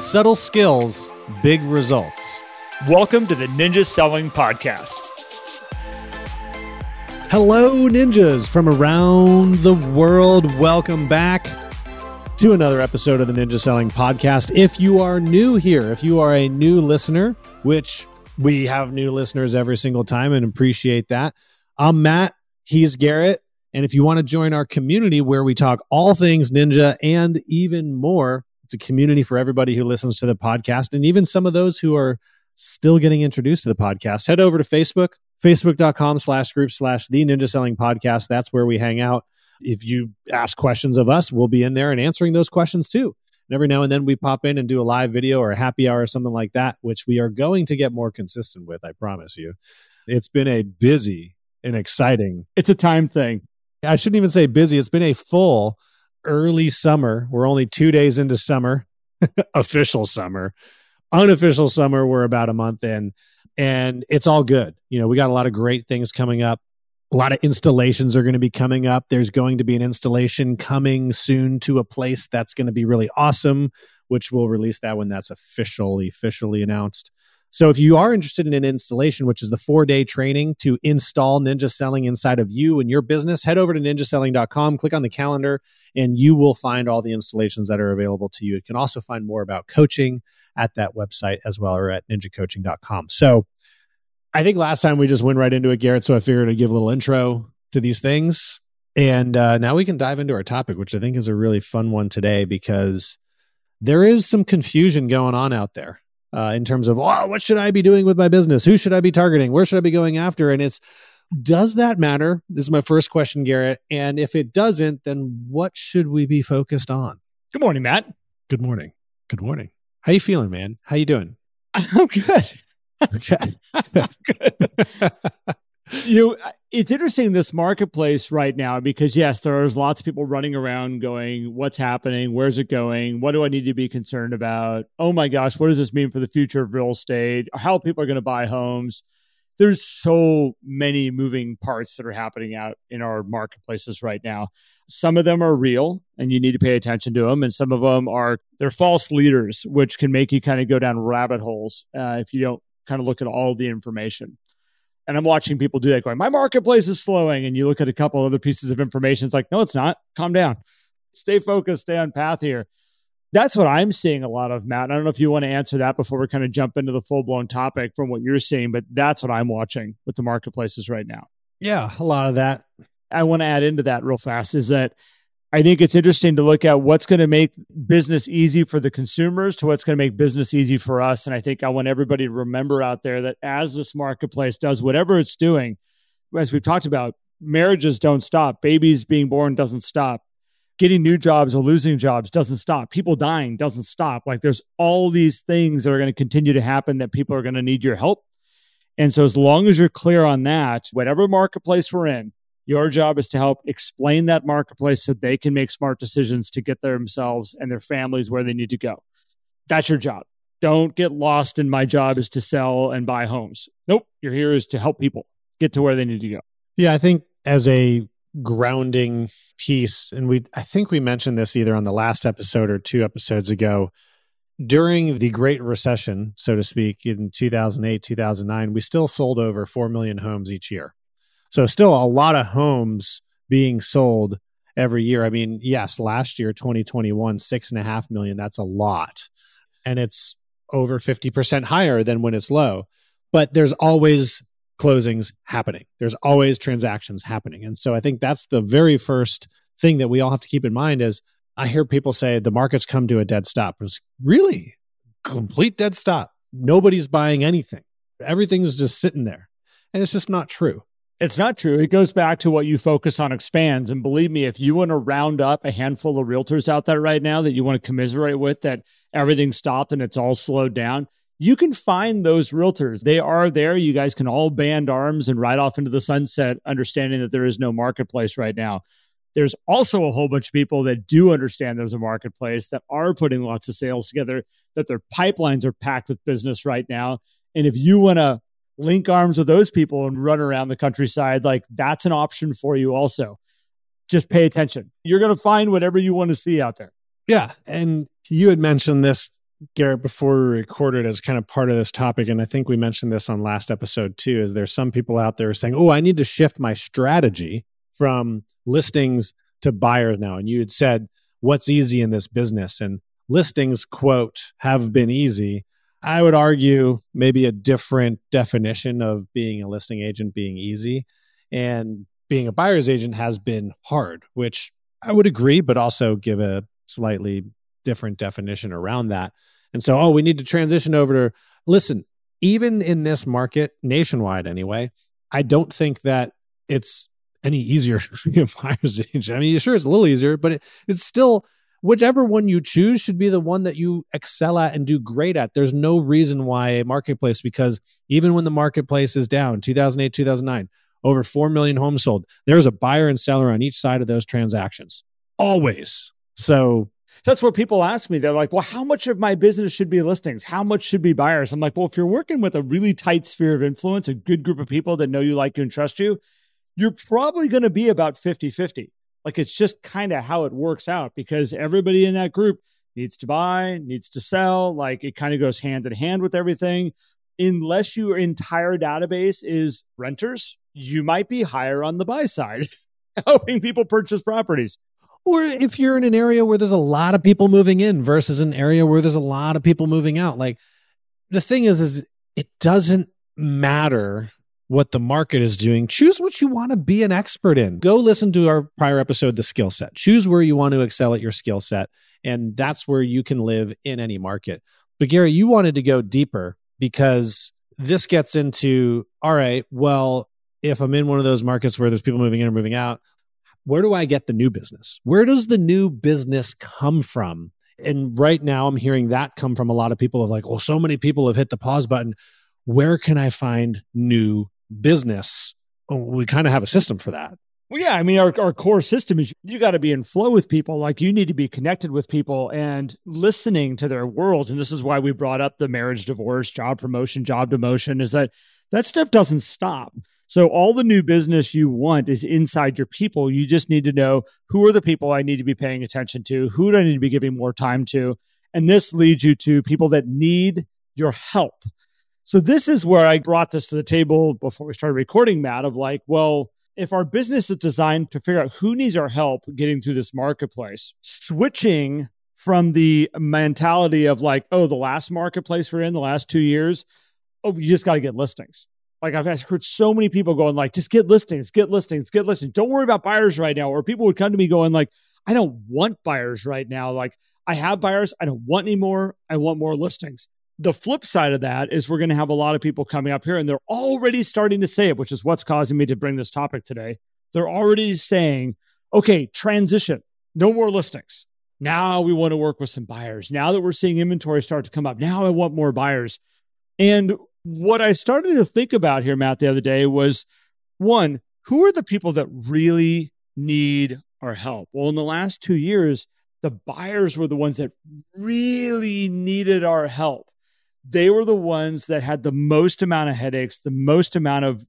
Subtle skills, big results. Welcome to the Ninja Selling Podcast. Hello, ninjas from around the world. Welcome back to another episode of the Ninja Selling Podcast. If you are new here, if you are a new listener, which we have new listeners every single time and appreciate that, I'm Matt. He's Garrett. And if you want to join our community where we talk all things ninja and even more, it's a community for everybody who listens to the podcast and even some of those who are still getting introduced to the podcast. Head over to Facebook, facebook.com slash group slash the ninja selling podcast. That's where we hang out. If you ask questions of us, we'll be in there and answering those questions too. And every now and then we pop in and do a live video or a happy hour or something like that, which we are going to get more consistent with, I promise you. It's been a busy and exciting. It's a time thing. I shouldn't even say busy. It's been a full early summer. We're only two days into summer, official summer. Unofficial summer, we're about a month in, and it's all good. You know, we got a lot of great things coming up. A lot of installations are going to be coming up. There's going to be an installation coming soon to a place that's going to be really awesome, which we'll release that when that's officially officially announced. So if you are interested in an installation, which is the four day training to install Ninja Selling inside of you and your business, head over to ninjaselling.com, click on the calendar, and you will find all the installations that are available to you. You can also find more about coaching at that website as well or at ninjacoaching.com. So I think last time we just went right into it, Garrett. So I figured I'd give a little intro to these things. And uh, now we can dive into our topic, which I think is a really fun one today because there is some confusion going on out there uh, in terms of, oh, what should I be doing with my business? Who should I be targeting? Where should I be going after? And it's, does that matter? This is my first question, Garrett. And if it doesn't, then what should we be focused on? Good morning, Matt. Good morning. Good morning. How you feeling, man? How you doing? I'm good. Okay. good. you it's interesting this marketplace right now because yes there's lots of people running around going what's happening? Where's it going? What do i need to be concerned about? Oh my gosh what does this mean for the future of real estate? How people are going to buy homes? There's so many moving parts that are happening out in our marketplaces right now. Some of them are real and you need to pay attention to them and some of them are they're false leaders which can make you kind of go down rabbit holes uh, if you don't kind of look at all the information and I'm watching people do that going, my marketplace is slowing. And you look at a couple other pieces of information. It's like, no, it's not. Calm down. Stay focused, stay on path here. That's what I'm seeing a lot of, Matt. I don't know if you want to answer that before we kind of jump into the full blown topic from what you're seeing, but that's what I'm watching with the marketplaces right now. Yeah, a lot of that. I want to add into that real fast is that I think it's interesting to look at what's going to make business easy for the consumers to what's going to make business easy for us. And I think I want everybody to remember out there that as this marketplace does whatever it's doing, as we've talked about, marriages don't stop, babies being born doesn't stop, getting new jobs or losing jobs doesn't stop, people dying doesn't stop. Like there's all these things that are going to continue to happen that people are going to need your help. And so, as long as you're clear on that, whatever marketplace we're in, your job is to help explain that marketplace so they can make smart decisions to get themselves and their families where they need to go. That's your job. Don't get lost in my job is to sell and buy homes. Nope. You're here is to help people get to where they need to go. Yeah, I think as a grounding piece, and we I think we mentioned this either on the last episode or two episodes ago. During the Great Recession, so to speak, in 2008, 2009, we still sold over 4 million homes each year. So still a lot of homes being sold every year. I mean, yes, last year, 2021, six and a half million, that's a lot. And it's over 50% higher than when it's low. But there's always closings happening. There's always transactions happening. And so I think that's the very first thing that we all have to keep in mind is I hear people say the market's come to a dead stop. It's really complete dead stop. Nobody's buying anything. Everything's just sitting there. And it's just not true. It's not true. It goes back to what you focus on expands. And believe me, if you want to round up a handful of realtors out there right now that you want to commiserate with that everything stopped and it's all slowed down, you can find those realtors. They are there. You guys can all band arms and ride off into the sunset, understanding that there is no marketplace right now. There's also a whole bunch of people that do understand there's a marketplace that are putting lots of sales together, that their pipelines are packed with business right now. And if you want to link arms with those people and run around the countryside, like that's an option for you also. Just pay attention. You're going to find whatever you want to see out there. Yeah. And you had mentioned this Garrett, before we recorded as kind of part of this topic, and I think we mentioned this on last episode too, is there's some people out there saying, Oh, I need to shift my strategy from listings to buyers now. And you had said, What's easy in this business? And listings, quote, have been easy. I would argue maybe a different definition of being a listing agent being easy. And being a buyer's agent has been hard, which I would agree, but also give a slightly different definition around that. And so, oh, we need to transition over to listen, even in this market, nationwide anyway, I don't think that it's any easier to be a buyer's agent. I mean, sure, it's a little easier, but it, it's still whichever one you choose should be the one that you excel at and do great at. There's no reason why a marketplace, because even when the marketplace is down, 2008, 2009, over 4 million homes sold, there's a buyer and seller on each side of those transactions. Always. So that's where people ask me. They're like, well, how much of my business should be listings? How much should be buyers? I'm like, well, if you're working with a really tight sphere of influence, a good group of people that know you, like you, and trust you, you're probably going to be about 50 50. Like it's just kind of how it works out because everybody in that group needs to buy, needs to sell. Like it kind of goes hand in hand with everything. Unless your entire database is renters, you might be higher on the buy side, helping people purchase properties. Or if you're in an area where there's a lot of people moving in versus an area where there's a lot of people moving out. Like the thing is, is it doesn't matter what the market is doing. Choose what you want to be an expert in. Go listen to our prior episode, The Skill Set. Choose where you want to excel at your skill set. And that's where you can live in any market. But Gary, you wanted to go deeper because this gets into all right, well, if I'm in one of those markets where there's people moving in or moving out, where do I get the new business? Where does the new business come from? And right now, I'm hearing that come from a lot of people of like, well, so many people have hit the pause button. Where can I find new business, oh, we kind of have a system for that. Well, yeah, I mean, our, our core system is you got to be in flow with people. Like you need to be connected with people and listening to their worlds. And this is why we brought up the marriage, divorce, job promotion, job demotion. Is that that stuff doesn't stop. So all the new business you want is inside your people. You just need to know who are the people I need to be paying attention to, who do I need to be giving more time to, and this leads you to people that need your help. So this is where I brought this to the table before we started recording, Matt, of like, well, if our business is designed to figure out who needs our help getting through this marketplace, switching from the mentality of like, oh, the last marketplace we're in, the last two years, oh, you just got to get listings. Like I've heard so many people going like, just get listings, get listings, get listings. Don't worry about buyers right now. Or people would come to me going like, I don't want buyers right now. Like I have buyers. I don't want any more. I want more listings the flip side of that is we're going to have a lot of people coming up here and they're already starting to say it, which is what's causing me to bring this topic today. They're already saying, okay, transition, no more listings. Now we want to work with some buyers. Now that we're seeing inventory start to come up, now I want more buyers. And what I started to think about here, Matt, the other day was one, who are the people that really need our help? Well, in the last two years, the buyers were the ones that really needed our help they were the ones that had the most amount of headaches, the most amount of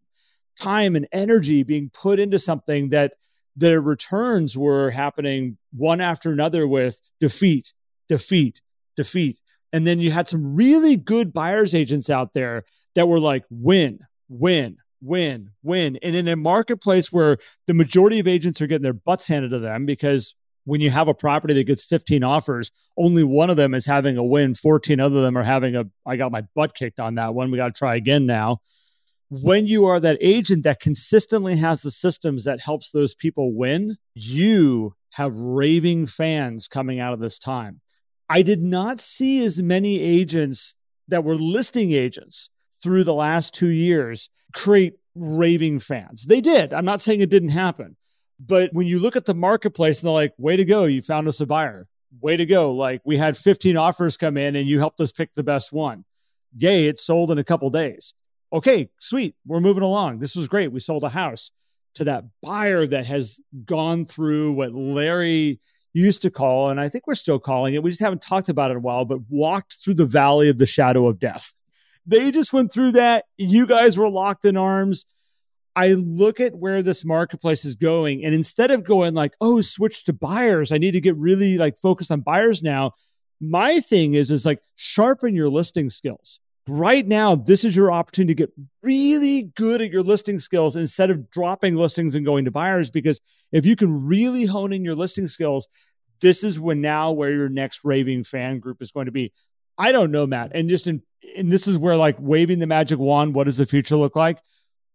time and energy being put into something that their returns were happening one after another with defeat, defeat, defeat. And then you had some really good buyer's agents out there that were like, win, win, win, win. And in a marketplace where the majority of agents are getting their butts handed to them because when you have a property that gets 15 offers, only one of them is having a win. 14 other them are having a, I got my butt kicked on that one. We got to try again now. When you are that agent that consistently has the systems that helps those people win, you have raving fans coming out of this time. I did not see as many agents that were listing agents through the last two years create raving fans. They did. I'm not saying it didn't happen but when you look at the marketplace and they're like, way to go, you found us a buyer. Way to go. Like we had 15 offers come in and you helped us pick the best one. Yay, it sold in a couple days. Okay, sweet. We're moving along. This was great. We sold a house to that buyer that has gone through what Larry used to call, and I think we're still calling it, we just haven't talked about it in a while, but walked through the valley of the shadow of death. They just went through that. You guys were locked in arms I look at where this marketplace is going, and instead of going like, oh, switch to buyers, I need to get really like focused on buyers now. My thing is, is like sharpen your listing skills. Right now, this is your opportunity to get really good at your listing skills instead of dropping listings and going to buyers. Because if you can really hone in your listing skills, this is when now where your next raving fan group is going to be. I don't know, Matt. And just in, and this is where like waving the magic wand, what does the future look like?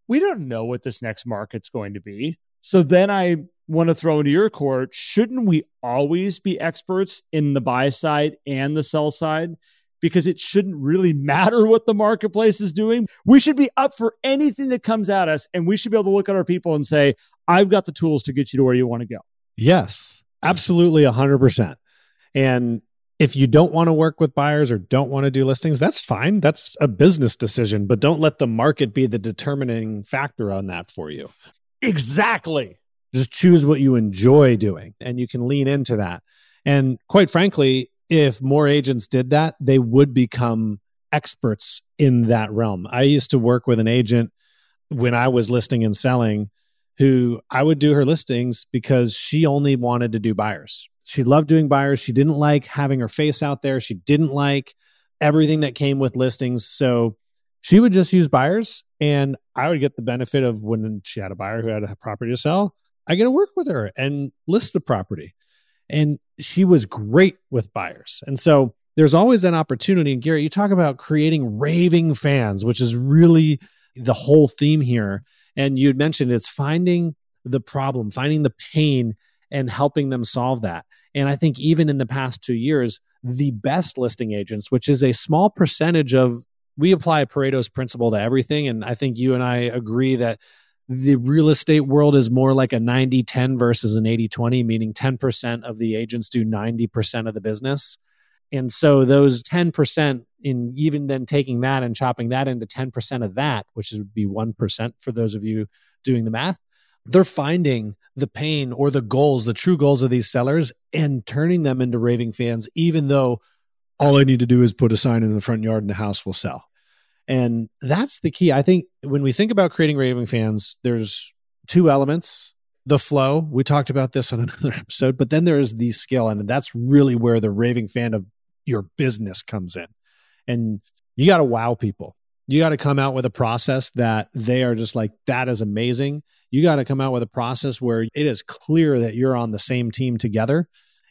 We don't know what this next market's going to be. So then I want to throw into your court shouldn't we always be experts in the buy side and the sell side? Because it shouldn't really matter what the marketplace is doing. We should be up for anything that comes at us, and we should be able to look at our people and say, I've got the tools to get you to where you want to go. Yes, absolutely 100%. And if you don't want to work with buyers or don't want to do listings, that's fine. That's a business decision, but don't let the market be the determining factor on that for you. Exactly. Just choose what you enjoy doing and you can lean into that. And quite frankly, if more agents did that, they would become experts in that realm. I used to work with an agent when I was listing and selling who I would do her listings because she only wanted to do buyers. She loved doing buyers. She didn't like having her face out there. She didn't like everything that came with listings. So she would just use buyers and I would get the benefit of when she had a buyer who had a property to sell. I get to work with her and list the property. And she was great with buyers. And so there's always an opportunity. And Gary, you talk about creating raving fans, which is really the whole theme here. And you mentioned it's finding the problem, finding the pain, and helping them solve that. And I think even in the past two years, the best listing agents, which is a small percentage of, we apply Pareto's principle to everything. And I think you and I agree that the real estate world is more like a 90 10 versus an 80 20, meaning 10% of the agents do 90% of the business. And so those 10%, in even then taking that and chopping that into 10% of that, which would be 1% for those of you doing the math, they're finding the pain or the goals, the true goals of these sellers and turning them into raving fans, even though all I need to do is put a sign in the front yard and the house will sell. And that's the key. I think when we think about creating raving fans, there's two elements the flow. We talked about this on another episode, but then there's the skill. And that's really where the raving fan of your business comes in. And you got to wow people. You got to come out with a process that they are just like, that is amazing. You got to come out with a process where it is clear that you're on the same team together.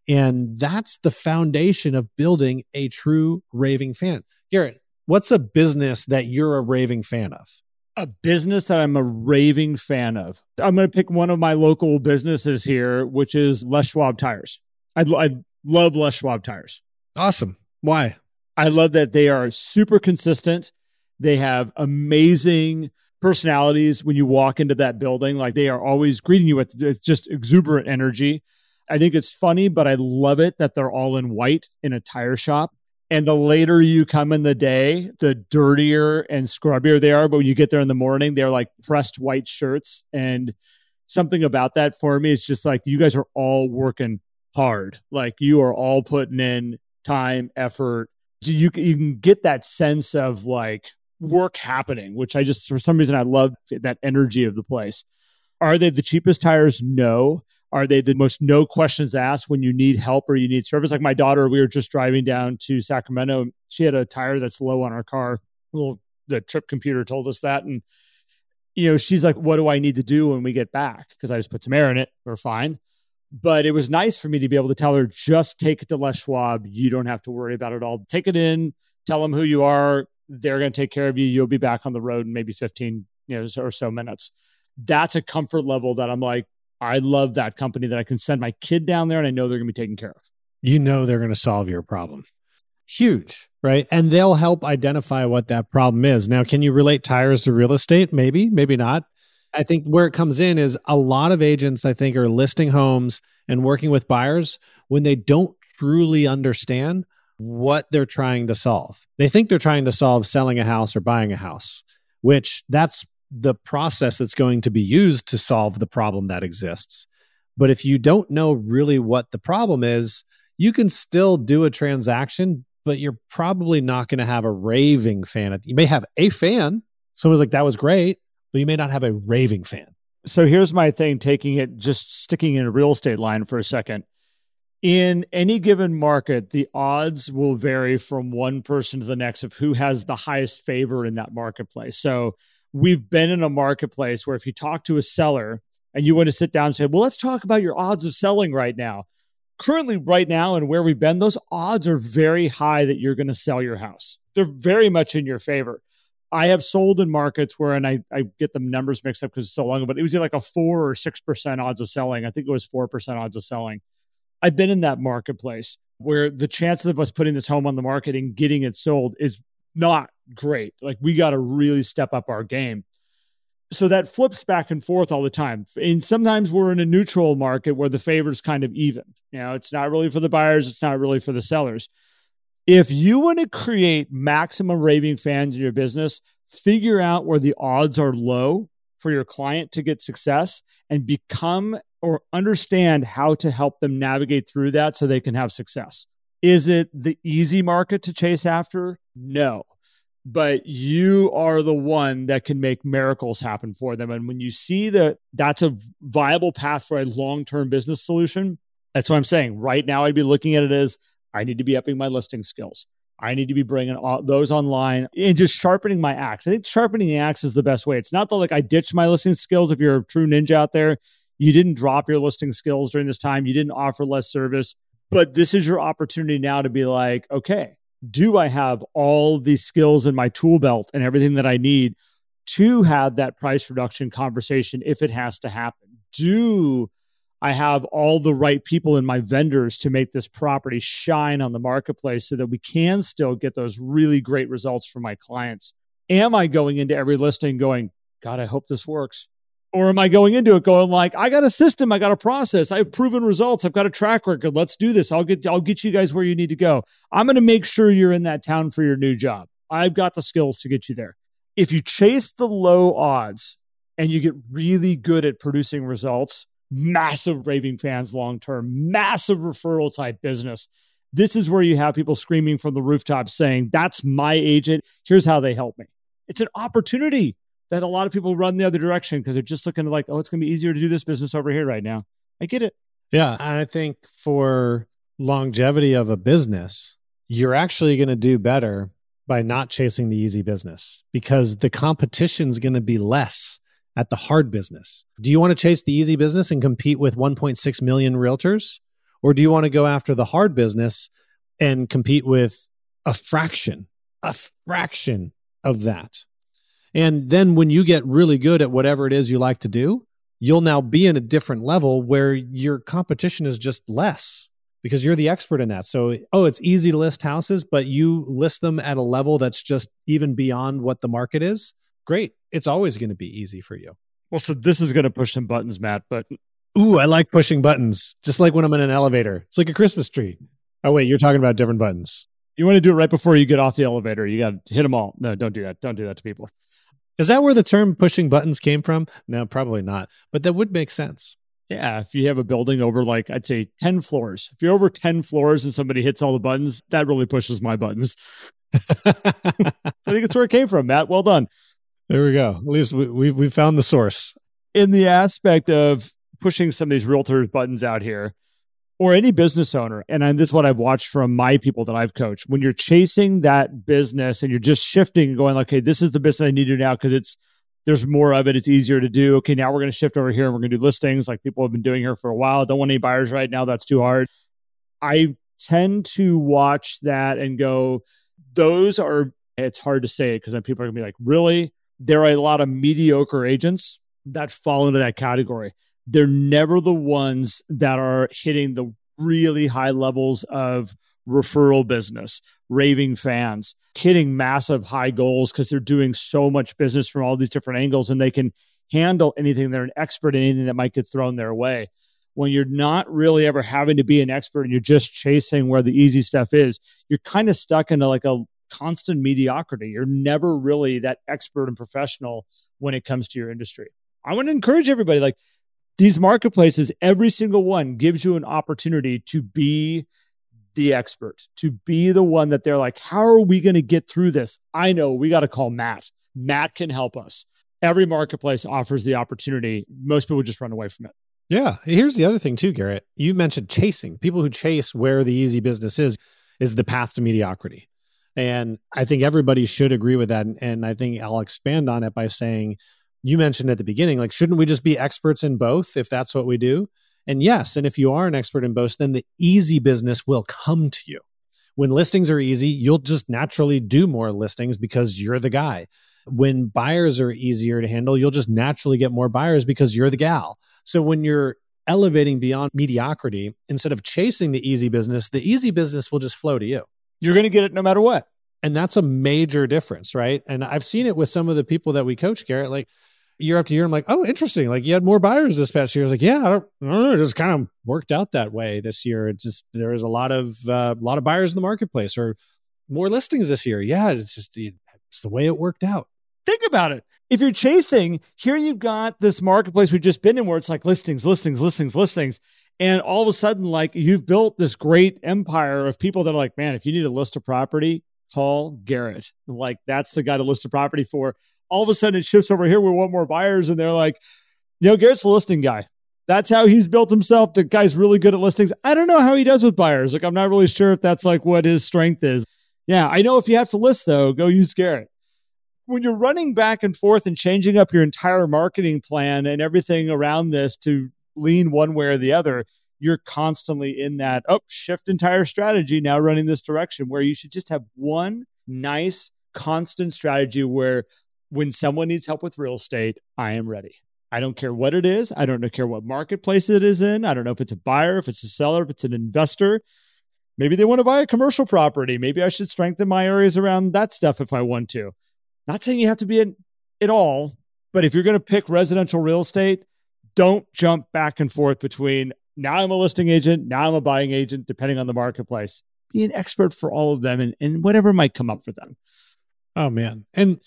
And that's the foundation of building a true raving fan. Garrett, What's a business that you're a raving fan of? A business that I'm a raving fan of. I'm going to pick one of my local businesses here, which is Les Schwab Tires. I, I love Les Schwab Tires. Awesome. Why? I love that they are super consistent. They have amazing personalities when you walk into that building. Like they are always greeting you with just exuberant energy. I think it's funny, but I love it that they're all in white in a tire shop. And the later you come in the day, the dirtier and scrubbier they are. But when you get there in the morning, they're like pressed white shirts. And something about that for me is just like you guys are all working hard. Like you are all putting in time, effort. You, you can get that sense of like work happening, which I just, for some reason, I love that energy of the place. Are they the cheapest tires? No. Are they the most no questions asked when you need help or you need service? Like my daughter, we were just driving down to Sacramento. She had a tire that's low on our car. Well, the trip computer told us that. And, you know, she's like, what do I need to do when we get back? Because I just put some air in it. We're fine. But it was nice for me to be able to tell her, just take it to Les Schwab. You don't have to worry about it all. Take it in, tell them who you are. They're going to take care of you. You'll be back on the road in maybe 15 you know, or so minutes. That's a comfort level that I'm like, I love that company that I can send my kid down there and I know they're going to be taken care of. You know they're going to solve your problem. Huge, right? And they'll help identify what that problem is. Now, can you relate tires to real estate? Maybe, maybe not. I think where it comes in is a lot of agents, I think, are listing homes and working with buyers when they don't truly understand what they're trying to solve. They think they're trying to solve selling a house or buying a house, which that's the process that's going to be used to solve the problem that exists. But if you don't know really what the problem is, you can still do a transaction, but you're probably not going to have a raving fan. You may have a fan. Someone's like, that was great, but you may not have a raving fan. So here's my thing taking it, just sticking in a real estate line for a second. In any given market, the odds will vary from one person to the next of who has the highest favor in that marketplace. So we've been in a marketplace where if you talk to a seller and you want to sit down and say, well, let's talk about your odds of selling right now. Currently, right now, and where we've been, those odds are very high that you're going to sell your house. They're very much in your favor. I have sold in markets where, and I, I get the numbers mixed up because it's so long, ago, but it was like a four or 6% odds of selling. I think it was 4% odds of selling. I've been in that marketplace where the chances of us putting this home on the market and getting it sold is not great. Like we got to really step up our game. So that flips back and forth all the time. And sometimes we're in a neutral market where the favor's kind of even. You know, it's not really for the buyers, it's not really for the sellers. If you want to create maximum raving fans in your business, figure out where the odds are low for your client to get success and become or understand how to help them navigate through that so they can have success. Is it the easy market to chase after? No. But you are the one that can make miracles happen for them. And when you see that that's a viable path for a long term business solution, that's what I'm saying. Right now, I'd be looking at it as I need to be upping my listing skills. I need to be bringing all those online and just sharpening my axe. I think sharpening the axe is the best way. It's not that like I ditched my listing skills. If you're a true ninja out there, you didn't drop your listing skills during this time. You didn't offer less service, but this is your opportunity now to be like, okay, do I have all these skills in my tool belt and everything that I need to have that price reduction conversation if it has to happen? Do I have all the right people in my vendors to make this property shine on the marketplace so that we can still get those really great results for my clients? Am I going into every listing going, God, I hope this works? Or am I going into it going like, I got a system, I got a process, I have proven results, I've got a track record. Let's do this. I'll get I'll get you guys where you need to go. I'm going to make sure you're in that town for your new job. I've got the skills to get you there. If you chase the low odds and you get really good at producing results, massive raving fans long term, massive referral type business. This is where you have people screaming from the rooftops saying, That's my agent. Here's how they help me. It's an opportunity that a lot of people run the other direction because they're just looking like, oh, it's going to be easier to do this business over here right now. I get it. Yeah. And I think for longevity of a business, you're actually going to do better by not chasing the easy business because the competition is going to be less at the hard business. Do you want to chase the easy business and compete with 1.6 million realtors? Or do you want to go after the hard business and compete with a fraction, a fraction of that? And then when you get really good at whatever it is you like to do, you'll now be in a different level where your competition is just less because you're the expert in that. So, oh, it's easy to list houses, but you list them at a level that's just even beyond what the market is. Great. It's always going to be easy for you. Well, so this is going to push some buttons, Matt, but ooh, I like pushing buttons. Just like when I'm in an elevator. It's like a Christmas tree. Oh, wait, you're talking about different buttons. You want to do it right before you get off the elevator. You got to hit them all. No, don't do that. Don't do that to people. Is that where the term pushing buttons came from? No, probably not. But that would make sense. Yeah, if you have a building over like I'd say 10 floors. If you're over 10 floors and somebody hits all the buttons, that really pushes my buttons. I think it's where it came from, Matt. Well done. There we go. At least we, we, we found the source. In the aspect of pushing some of these realtors buttons out here, or any business owner, and this is what I've watched from my people that I've coached, when you're chasing that business and you're just shifting and going, like okay, this is the business I need to do now because it's there's more of it, it's easier to do. Okay, now we're going to shift over here and we're going to do listings like people have been doing here for a while. Don't want any buyers right now. That's too hard. I tend to watch that and go, those are, it's hard to say it because then people are going to be like, really? There are a lot of mediocre agents that fall into that category they're never the ones that are hitting the really high levels of referral business, raving fans, hitting massive high goals because they're doing so much business from all these different angles and they can handle anything. They're an expert in anything that might get thrown their way. When you're not really ever having to be an expert and you're just chasing where the easy stuff is, you're kind of stuck into like a constant mediocrity. You're never really that expert and professional when it comes to your industry. I want to encourage everybody like these marketplaces, every single one gives you an opportunity to be the expert, to be the one that they're like, how are we going to get through this? I know we got to call Matt. Matt can help us. Every marketplace offers the opportunity. Most people just run away from it. Yeah. Here's the other thing, too, Garrett. You mentioned chasing. People who chase where the easy business is, is the path to mediocrity. And I think everybody should agree with that. And I think I'll expand on it by saying, you mentioned at the beginning, like, shouldn't we just be experts in both if that's what we do? And yes, and if you are an expert in both, then the easy business will come to you. When listings are easy, you'll just naturally do more listings because you're the guy. When buyers are easier to handle, you'll just naturally get more buyers because you're the gal. So when you're elevating beyond mediocrity, instead of chasing the easy business, the easy business will just flow to you. You're going to get it no matter what. And that's a major difference, right? And I've seen it with some of the people that we coach, Garrett. Like year after year, I'm like, oh, interesting. Like you had more buyers this past year. I was like, yeah, I don't, I don't know. It just kind of worked out that way this year. It just there was a lot of uh, a lot of buyers in the marketplace, or more listings this year. Yeah, it's just the, it's the way it worked out. Think about it. If you're chasing, here you've got this marketplace we've just been in where it's like listings, listings, listings, listings. And all of a sudden, like you've built this great empire of people that are like, man, if you need a list of property, call Garrett. Like that's the guy to list a property for. All of a sudden it shifts over here. We want more buyers. And they're like, you know, Garrett's a listing guy. That's how he's built himself. The guy's really good at listings. I don't know how he does with buyers. Like, I'm not really sure if that's like what his strength is. Yeah, I know if you have to list though, go use Garrett. When you're running back and forth and changing up your entire marketing plan and everything around this to lean one way or the other, you're constantly in that oh, shift entire strategy now running this direction where you should just have one nice constant strategy where when someone needs help with real estate, I am ready. I don't care what it is. I don't care what marketplace it is in. I don't know if it's a buyer, if it's a seller, if it's an investor. Maybe they want to buy a commercial property. Maybe I should strengthen my areas around that stuff if I want to. Not saying you have to be in it all, but if you're going to pick residential real estate, don't jump back and forth between now I'm a listing agent, now I'm a buying agent, depending on the marketplace. Be an expert for all of them and, and whatever might come up for them. Oh, man. And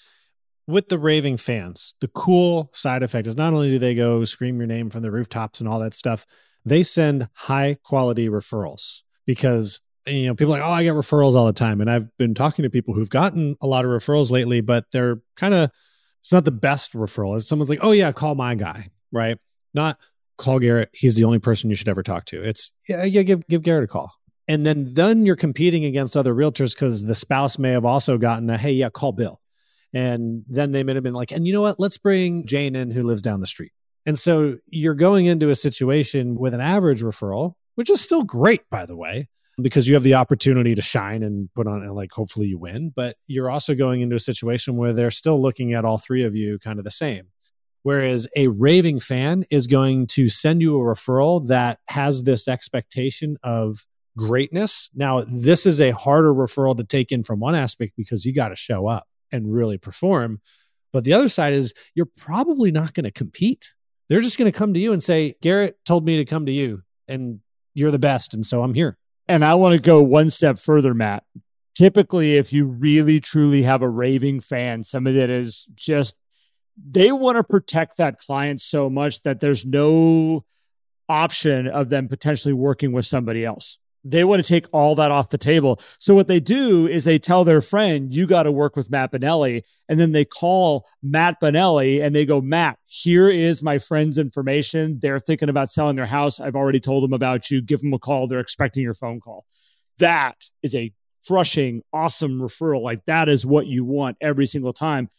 with the raving fans, the cool side effect is not only do they go scream your name from the rooftops and all that stuff, they send high quality referrals because you know people like oh i get referrals all the time. And i've been talking to people who've gotten a lot of referrals lately but they're kind of it's not the best referral. It's someone's like oh yeah call my guy right? Not call garrett. He's the only person you should ever talk to. It's yeah, yeah give give garrett a call. And then then you're competing against other realtors because the spouse may have also gotten a hey yeah call bill and then they may have been like and you know what? Let's bring jane in who lives down the street. And so you're going into a situation with an average referral which is still great by the way because you have the opportunity to shine and put on and like hopefully you win. But you're also going into a situation where they're still looking at all three of you kind of the same. Whereas a raving fan is going to send you a referral that has this expectation of greatness. Now this is a harder referral to take in from one aspect because you got to show up and really perform. But the other side is you're probably not going to compete. They're just going to come to you and say garrett told me to come to you and you're the best and so i'm here. And I want to go one step further, Matt. Typically, if you really truly have a raving fan, somebody that is just, they want to protect that client so much that there's no option of them potentially working with somebody else they want to take all that off the table. So what they do is they tell their friend, you got to work with Matt Bonelli. And then they call Matt Bonelli and they go, Matt, here is my friend's information. They're thinking about selling their house. I've already told them about you. Give them a call. They're expecting your phone call. That is a crushing, awesome referral. Like that is what you want every single time.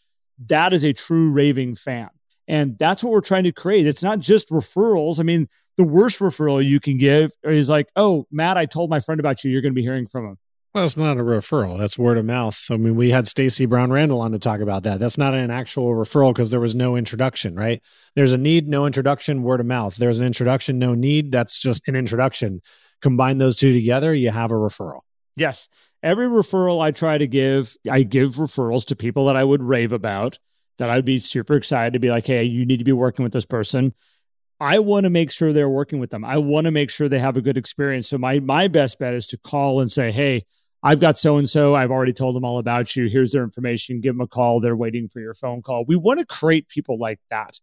That is a true raving fan. And that's what we're trying to create. It's not just referrals. I mean, the worst referral you can give is like, oh, Matt, I told my friend about you. You're going to be hearing from him. Well, it's not a referral. That's word of mouth. I mean, we had Stacey Brown Randall on to talk about that. That's not an actual referral because there was no introduction, right? There's a need, no introduction, word of mouth. There's an introduction, no need. That's just an introduction. Combine those two together, you have a referral. Yes. Every referral I try to give, I give referrals to people that I would rave about, that I'd be super excited to be like, hey, you need to be working with this person. I want to make sure they're working with them. I want to make sure they have a good experience. So my my best bet is to call and say, "Hey, I've got so and so. I've already told them all about you. Here's their information. Give them a call. They're waiting for your phone call." We want to create people like that.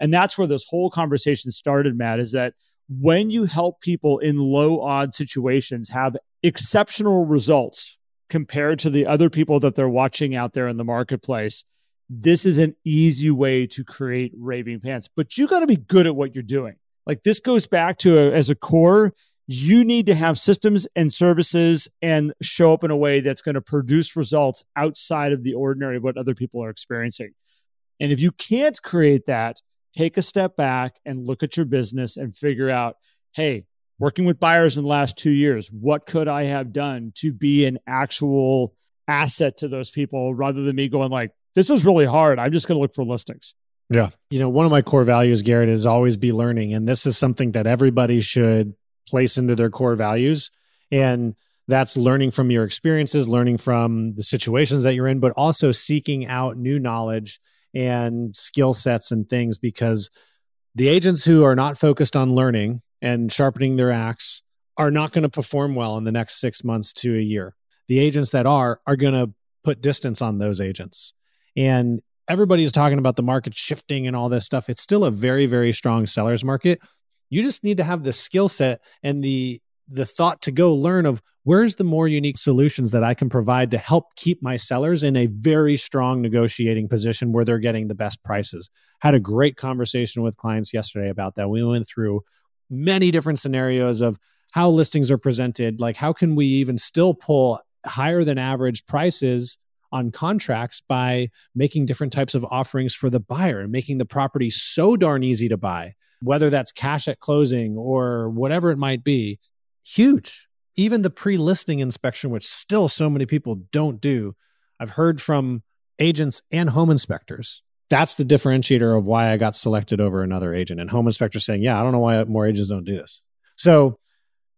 And that's where this whole conversation started, Matt, is that when you help people in low odd situations have exceptional results compared to the other people that they're watching out there in the marketplace, this is an easy way to create raving fans, but you got to be good at what you're doing. Like this goes back to a, as a core, you need to have systems and services and show up in a way that's going to produce results outside of the ordinary of what other people are experiencing. And if you can't create that, take a step back and look at your business and figure out, hey, working with buyers in the last two years, what could I have done to be an actual asset to those people rather than me going like, this is really hard. I'm just going to look for listings. Yeah. You know, one of my core values, Garrett, is always be learning. And this is something that everybody should place into their core values. And that's learning from your experiences, learning from the situations that you're in, but also seeking out new knowledge and skill sets and things because the agents who are not focused on learning and sharpening their axe are not going to perform well in the next six months to a year. The agents that are are going to put distance on those agents. And everybody's talking about the market shifting and all this stuff. It's still a very, very strong seller's market. You just need to have the skill set and the the thought to go learn of where's the more unique solutions that I can provide to help keep my sellers in a very strong negotiating position where they're getting the best prices. Had a great conversation with clients yesterday about that. We went through many different scenarios of how listings are presented, like how can we even still pull higher than average prices on contracts by making different types of offerings for the buyer and making the property so darn easy to buy whether that's cash at closing or whatever it might be, huge. Even the pre listing inspection, which still so many people don't do, I've heard from agents and home inspectors. That's the differentiator of why I got selected over another agent. And home inspectors saying, Yeah, I don't know why more agents don't do this. So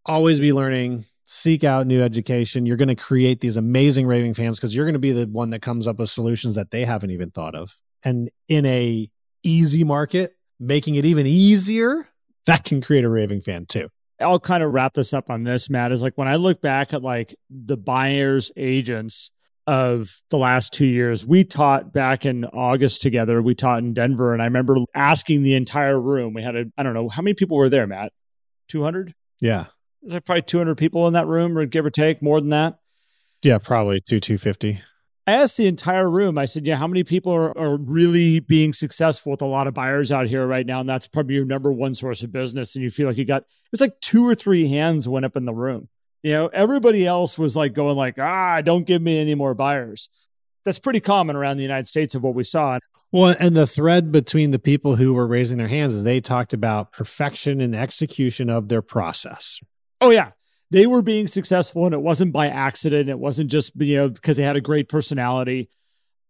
always be learning, seek out new education. You're going to create these amazing raving fans because you're going to be the one that comes up with solutions that they haven't even thought of. And in a easy market, making it even easier, that can create a raving fan too. I'll kind of wrap this up on this, Matt. Is like when I look back at like the buyers agents of the last two years, we taught back in August together. We taught in Denver, and I remember asking the entire room. We had a I don't know how many people were there, Matt. Two hundred. Yeah, there's probably two hundred people in that room, or give or take, more than that. Yeah, probably two two fifty. I asked the entire room, I said, Yeah, how many people are, are really being successful with a lot of buyers out here right now? And that's probably your number one source of business. And you feel like you got, it's like two or three hands went up in the room. You know, everybody else was like going like, ah, don't give me any more buyers. That's pretty common around the United States of what we saw. Well, and the thread between the people who were raising their hands is they talked about perfection and execution of their process. Oh, yeah they were being successful and it wasn't by accident. It wasn't just, you know, because they had a great personality.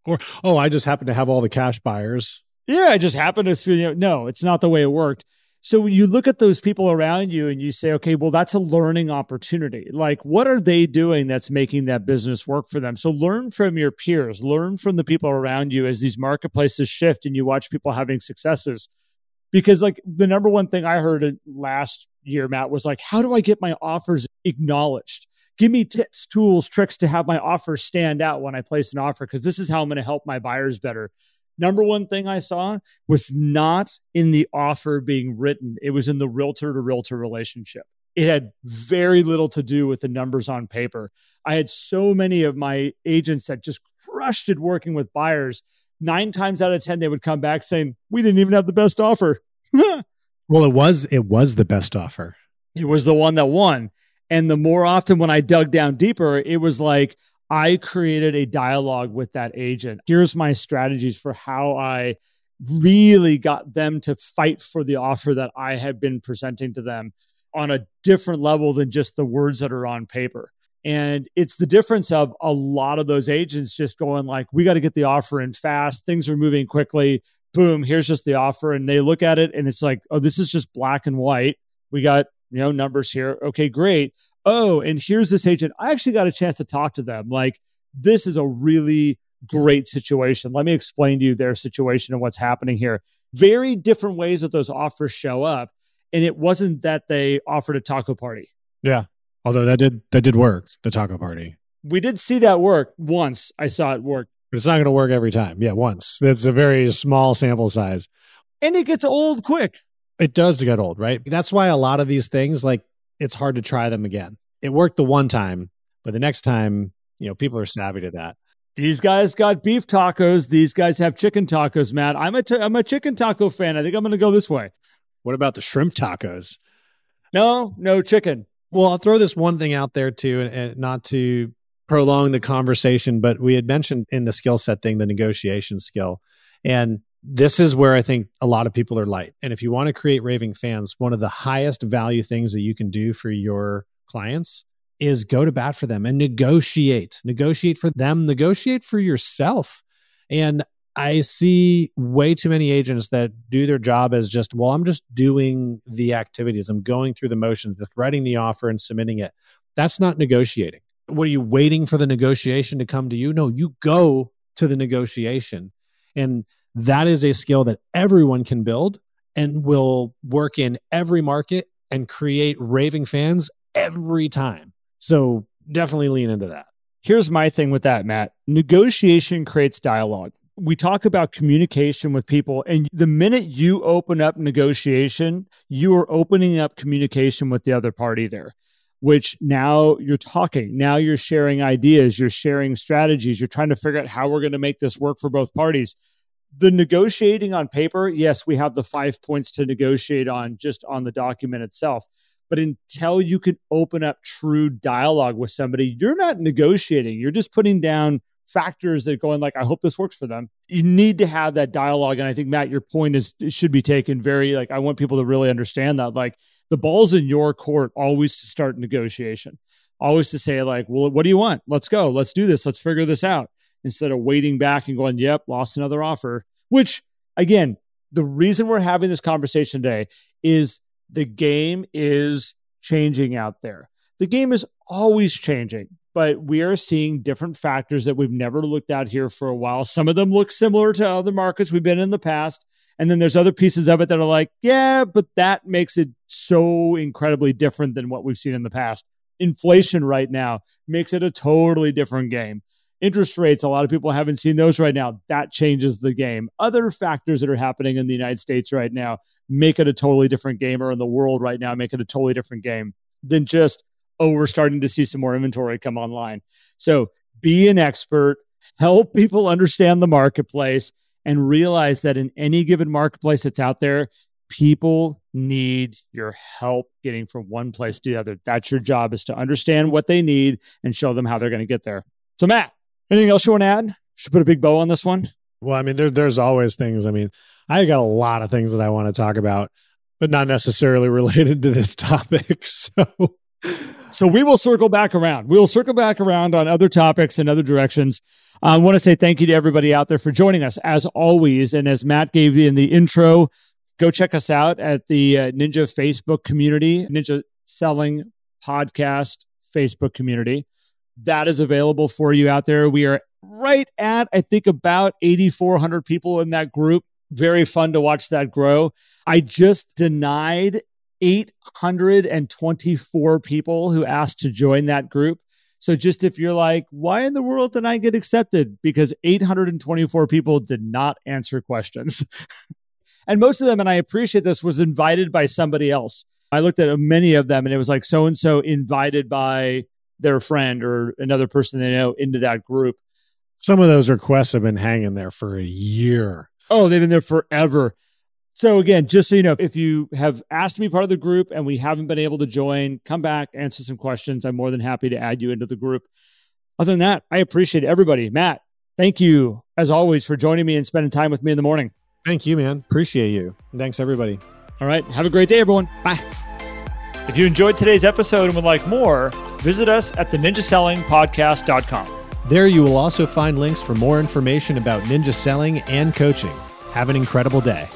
Or, oh, I just happened to have all the cash buyers. Yeah, I just happened to see, you know, no, it's not the way it worked. So when you look at those people around you and you say, okay, well, that's a learning opportunity. Like, what are they doing that's making that business work for them? So learn from your peers, learn from the people around you as these marketplaces shift and you watch people having successes. Because, like, the number one thing I heard last year, Matt, was like, how do I get my offers acknowledged? Give me tips, tools, tricks to have my offers stand out when I place an offer, because this is how I'm going to help my buyers better. Number one thing I saw was not in the offer being written, it was in the realtor to realtor relationship. It had very little to do with the numbers on paper. I had so many of my agents that just crushed it working with buyers. Nine times out of 10, they would come back saying, We didn't even have the best offer. Well, it was it was the best offer. It was the one that won. And the more often when I dug down deeper, it was like I created a dialogue with that agent. Here's my strategies for how I really got them to fight for the offer that I had been presenting to them on a different level than just the words that are on paper. And it's the difference of a lot of those agents just going like, we got to get the offer in fast. Things are moving quickly boom, here's just the offer. And they look at it and it's like, oh, this is just black and white. We got, you know, numbers here. Okay, great. Oh, and here's this agent. I actually got a chance to talk to them. Like, this is a really great situation. Let me explain to you their situation and what's happening here. Very different ways that those offers show up. And it wasn't that they offered a taco party. Yeah. Although that did that did work, the taco party. We did see that work once. I saw it work it's not going to work every time. Yeah, once. That's a very small sample size. And it gets old quick. It does get old, right? That's why a lot of these things, like, it's hard to try them again. It worked the one time, but the next time, you know, people are savvy to that. These guys got beef tacos. These guys have chicken tacos, Matt. I'm a, t- I'm a chicken taco fan. I think I'm going to go this way. What about the shrimp tacos? No, no chicken. Well, I'll throw this one thing out there too, and, and not to prolong the conversation, but we had mentioned in the skill set thing the negotiation skill. And this is where I think a lot of people are light. And if you want to create raving fans, one of the highest value things that you can do for your clients is go to bat for them and negotiate. Negotiate for them, negotiate for yourself. And I see way too many agents that do their job as just, well, I'm just doing the activities. I'm going through the motions, just writing the offer and submitting it. That's not negotiating. What are you waiting for the negotiation to come to you? No, you go to the negotiation. And that is a skill that everyone can build and will work in every market and create raving fans every time. So definitely lean into that. Here's my thing with that, Matt. Negotiation creates dialogue. We talk about communication with people, and the minute you open up negotiation, you are opening up communication with the other party there, which now you're talking. Now you're sharing ideas, you're sharing strategies, you're trying to figure out how we're going to make this work for both parties the negotiating on paper, yes, we have the five points to negotiate on just on the document itself. But until you can open up true dialogue with somebody, you're not negotiating. You're just putting down factors that go in like, I hope this works for them. You need to have that dialogue. And I think, Matt, your point is should be taken very like I want people to really understand that. Like the ball's in your court always to start negotiation. Always to say, like, well, what do you want? Let's go. Let's do this. Let's figure this out instead of waiting back and going, yep, lost another offer. Which, again, the reason we're having this conversation today is the game is changing out there. The game is always changing, but we are seeing different factors that we've never looked at here for a while. Some of them look similar to other markets we've been in the past. And then there's other pieces of it that are like, yeah, but that makes it so incredibly different than what we've seen in the past. Inflation right now makes it a totally different game interest rates, a lot of people haven't seen those right now. That changes the game. Other factors that are happening in the United States right now make it a totally different game, or in the world right now, make it a totally different game than just, oh, we're starting to see some more inventory come online. So be an expert, help people understand the marketplace, and realize that in any given marketplace that's out there, people need your help getting from one place to the other. That's your job is to understand what they need and show them how they're going to get there. So, Matt, Anything else you want to add? Should put a big bow on this one. Well, I mean, there, there's always things. I mean, I got a lot of things that I want to talk about, but not necessarily related to this topic. So, so we will circle back around. We will circle back around on other topics and other directions. I want to say thank you to everybody out there for joining us as always. And as Matt gave you in the intro, go check us out at the uh, Ninja Facebook community, Ninja Selling Podcast Facebook community that is available for you out there. We are right at, I think, about 8,400 people in that group. Very fun to watch that grow. I just denied 824 people who asked to join that group. So just if you're like, why in the world did I get accepted? Because 824 people did not answer questions. and most of them, and I appreciate this, was invited by somebody else. I looked at many of them and it was like so and so invited by their friend or another person they know into that group. Some of those requests have been hanging there for a year. Oh, they've been there forever. So again, just so you know, if you have asked to be part of the group and we haven't been able to join, come back, answer some questions. I'm more than happy to add you into the group. Other than that, I appreciate everybody. Matt, thank you as always for joining me and spending time with me in the morning. Thank you, man. Appreciate you. Thanks, everybody. All right. Have a great day, everyone. Bye. If you enjoyed today's episode and would like more, visit us at the ninjasellingpodcast.com. There you will also find links for more information about ninja selling and coaching. Have an incredible day.